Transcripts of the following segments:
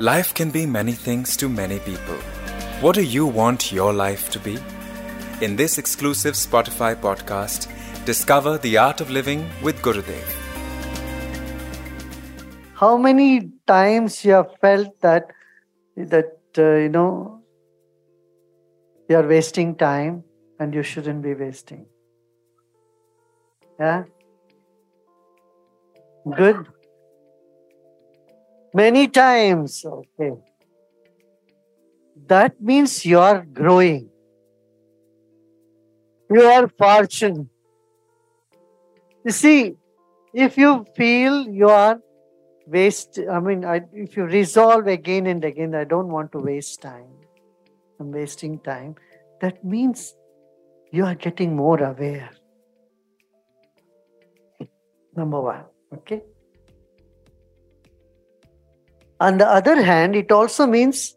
Life can be many things to many people. What do you want your life to be? In this exclusive Spotify podcast, discover the art of living with Gurudev. How many times you have felt that that uh, you know you are wasting time and you shouldn't be wasting? Yeah. Good. Many times. Okay. That means you are growing. You are fortunate. You see, if you feel you are waste, I mean, I, if you resolve again and again, I don't want to waste time, I'm wasting time, that means you are getting more aware. Number one, okay? On the other hand, it also means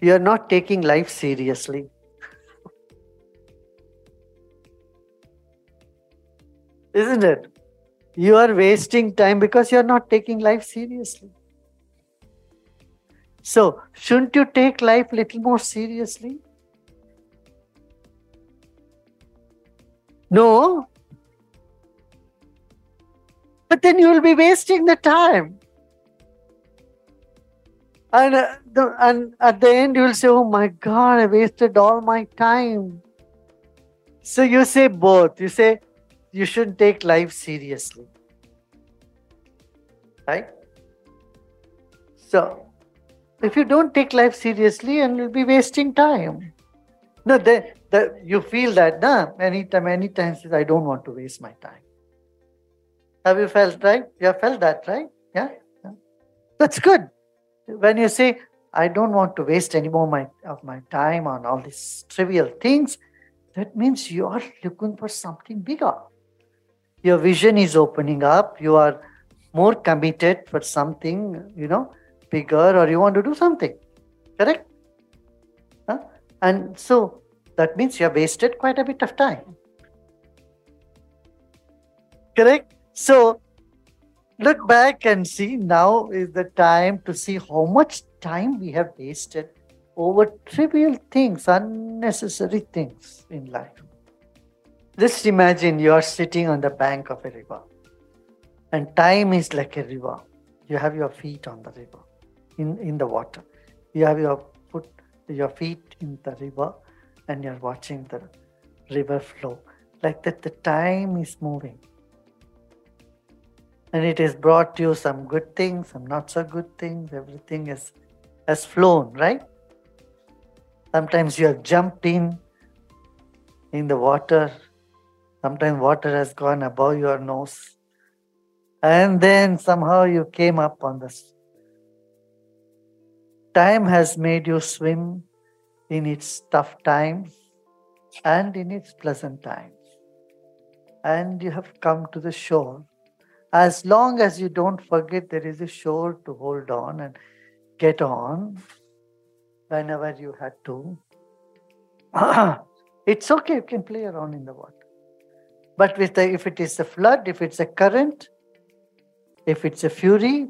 you are not taking life seriously. Isn't it? You are wasting time because you are not taking life seriously. So, shouldn't you take life little more seriously? No. But then you will be wasting the time. And, uh, the, and at the end, you will say, Oh my God, I wasted all my time. So you say both. You say, You shouldn't take life seriously. Right? So, if you don't take life seriously, and you'll be wasting time. No, the, the, you feel that, nah, anytime, many times, I don't want to waste my time. Have you felt right? You have felt that, right? Yeah? yeah. That's good when you say, I don't want to waste any more my, of my time on all these trivial things, that means you are looking for something bigger. Your vision is opening up, you are more committed for something, you know, bigger, or you want to do something. Correct? Huh? And so that means you have wasted quite a bit of time. Correct? So look back and see now is the time to see how much time we have wasted over trivial things, unnecessary things in life. Just imagine you are sitting on the bank of a river, and time is like a river. You have your feet on the river, in, in the water. You have your foot, your feet in the river, and you're watching the river flow. Like that, the time is moving and it has brought you some good things, some not so good things. Everything is, has flown, right? Sometimes you have jumped in in the water. Sometimes water has gone above your nose. And then somehow you came up on this. Time has made you swim in its tough times and in its pleasant times. And you have come to the shore as long as you don't forget there is a shore to hold on and get on whenever you had to, it's okay, you can play around in the water. But with the, if it is a flood, if it's a current, if it's a fury,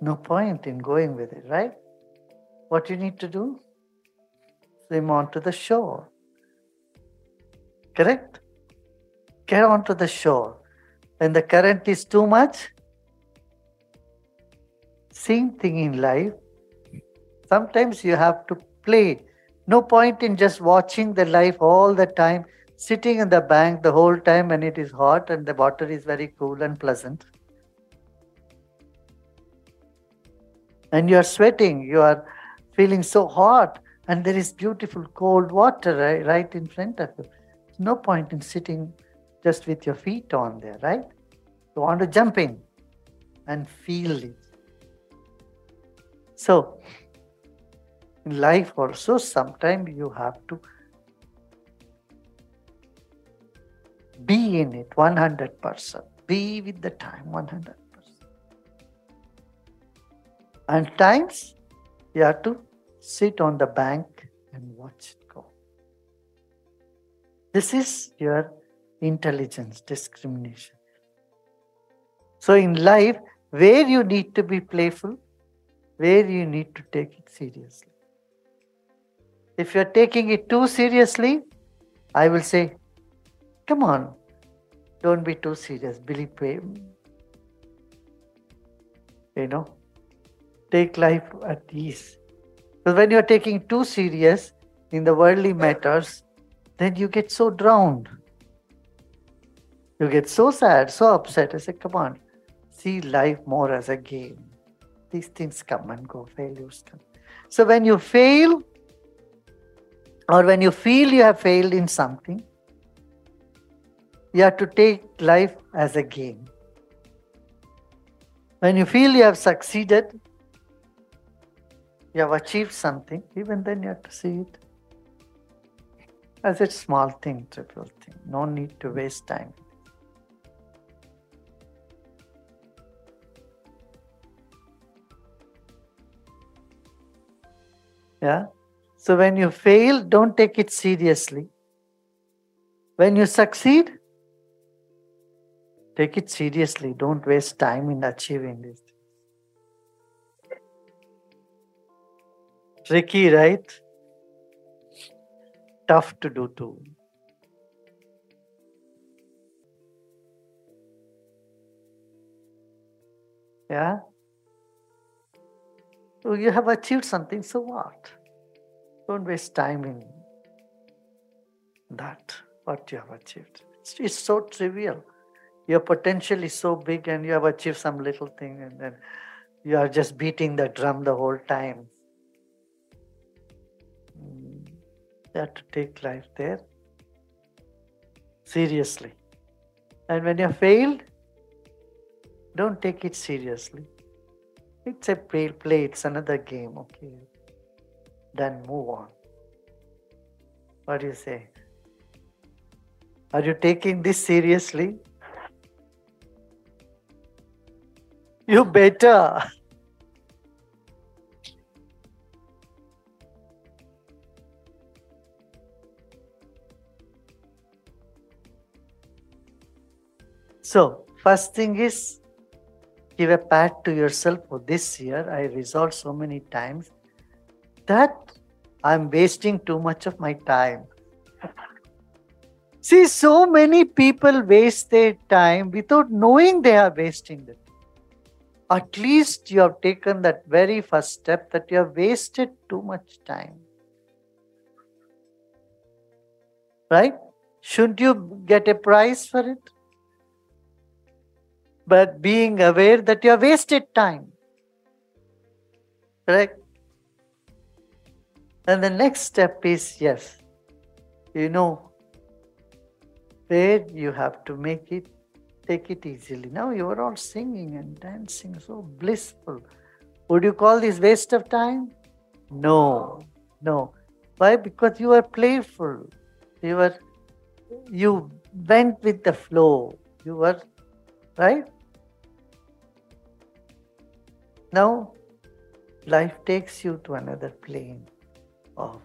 no point in going with it, right? What you need to do? Swim onto the shore. Correct? Get onto the shore when the current is too much. Same thing in life. Sometimes you have to play. No point in just watching the life all the time, sitting in the bank the whole time when it is hot and the water is very cool and pleasant. And you are sweating, you are feeling so hot, and there is beautiful cold water right, right in front of you. No point in sitting just with your feet on there, right? You want to jump in and feel it. So, in life also, sometimes you have to be in it 100%. Be with the time 100%. And times you have to sit on the bank and watch it go. This is your intelligence, discrimination. So, in life, where you need to be playful, where you need to take it seriously. If you're taking it too seriously, I will say, come on, don't be too serious. Billy Pray. You know, take life at ease. Because when you're taking too serious in the worldly matters, then you get so drowned. You get so sad, so upset. I say, come on, see life more as a game. These things come and go, failures come. So when you fail, or when you feel you have failed in something, you have to take life as a game. When you feel you have succeeded, you have achieved something, even then you have to see it as a small thing, trivial thing. No need to waste time. Yeah. So when you fail, don't take it seriously. When you succeed, take it seriously. Don't waste time in achieving this. Tricky, right? Tough to do too. Yeah? So you have achieved something, so what? Don't waste time in that, what you have achieved. It's, it's so trivial. Your potential is so big, and you have achieved some little thing, and then you are just beating the drum the whole time. Mm, you have to take life there seriously. And when you have failed, don't take it seriously. It's a play, play, it's another game, okay? Then move on. What do you say? Are you taking this seriously? You better. So, first thing is give a pat to yourself for this year. I resolved so many times that I'm wasting too much of my time. See, so many people waste their time without knowing they are wasting it. At least you have taken that very first step that you have wasted too much time. Right? Shouldn't you get a prize for it? But being aware that you have wasted time. Correct? And the next step is yes, you know, where you have to make it, take it easily. Now you are all singing and dancing, so blissful. Would you call this waste of time? No, no. Why? Because you are playful. You were, you went with the flow. You were, right? Now, life takes you to another plane of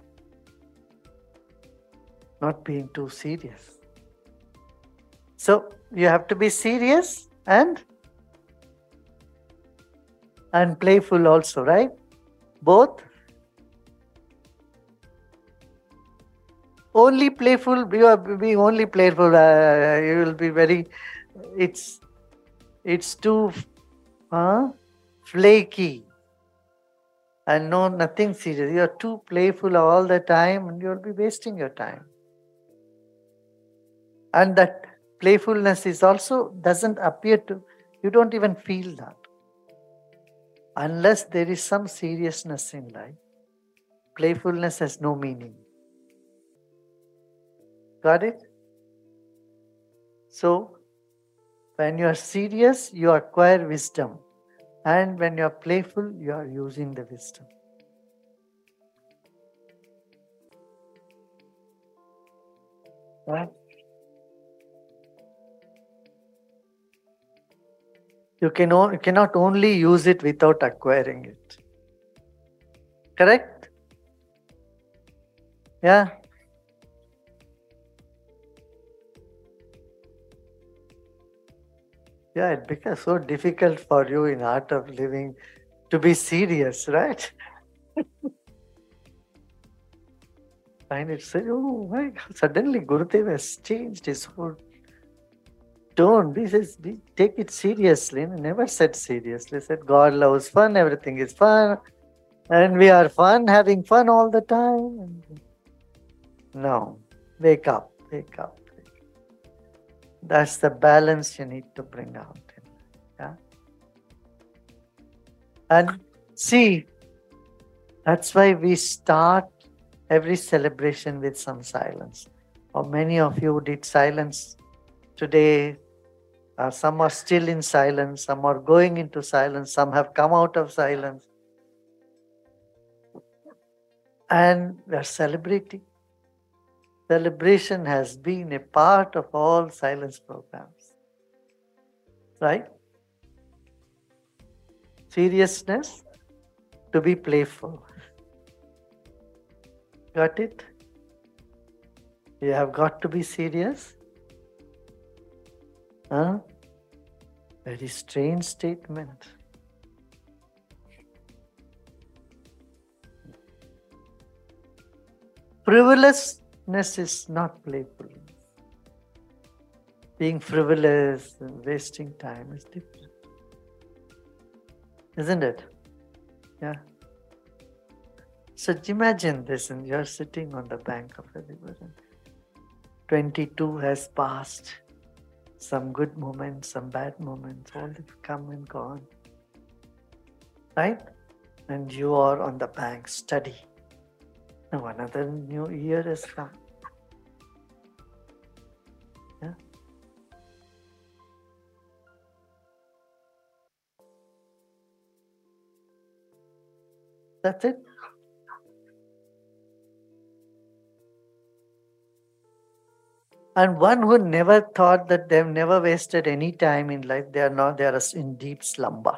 not being too serious. So you have to be serious and and playful also, right? Both. Only playful, you are being only playful. Uh, you will be very. It's it's too uh, flaky and no nothing serious. You're too playful all the time and you'll be wasting your time. And that playfulness is also doesn't appear to you don't even feel that. Unless there is some seriousness in life, playfulness has no meaning. Got it? So, when you are serious, you acquire wisdom. And when you are playful, you are using the wisdom. Right? You, can o- you cannot only use it without acquiring it. Correct? Yeah. Yeah, it becomes so difficult for you in art of living to be serious, right? find it so, oh my God, suddenly Gurudev has changed his whole tone. He says, take it seriously. He never said seriously. He said, God loves fun, everything is fun, and we are fun, having fun all the time. No, wake up, wake up. That's the balance you need to bring out. Yeah? And see, that's why we start every celebration with some silence. Or many of you did silence today. Uh, some are still in silence, some are going into silence, some have come out of silence. And we are celebrating. Celebration has been a part of all silence programs. Right? Seriousness to be playful. Got it? You have got to be serious. Huh? Very strange statement. Frivolousness is not playfulness. Being frivolous and wasting time is different. Isn't it? Yeah. So imagine this, and you're sitting on the bank of a river, and 22 has passed. Some good moments, some bad moments, all have come and gone. Right? And you are on the bank, study. Now another new year has come. Yeah? That's it. And one who never thought that they've never wasted any time in life, they are not, they are in deep slumber.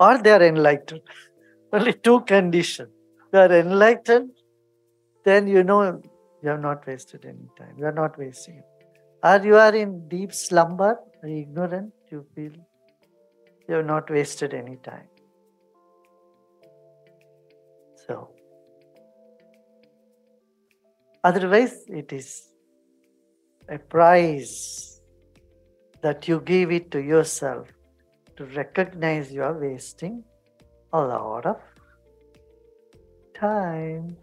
or they are enlightened. Only two conditions. You are enlightened, then you know you have not wasted any time. You are not wasting it. Or you are in deep slumber, ignorant, you feel you have not wasted any time. So, Otherwise, it is a prize that you give it to yourself to recognize you are wasting a lot of time.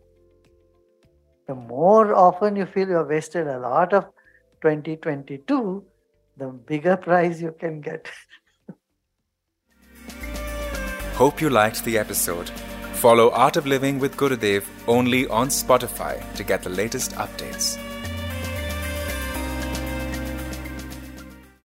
The more often you feel you have wasted a lot of 2022, the bigger prize you can get. Hope you liked the episode. Follow Art of Living with Gurudev only on Spotify to get the latest updates.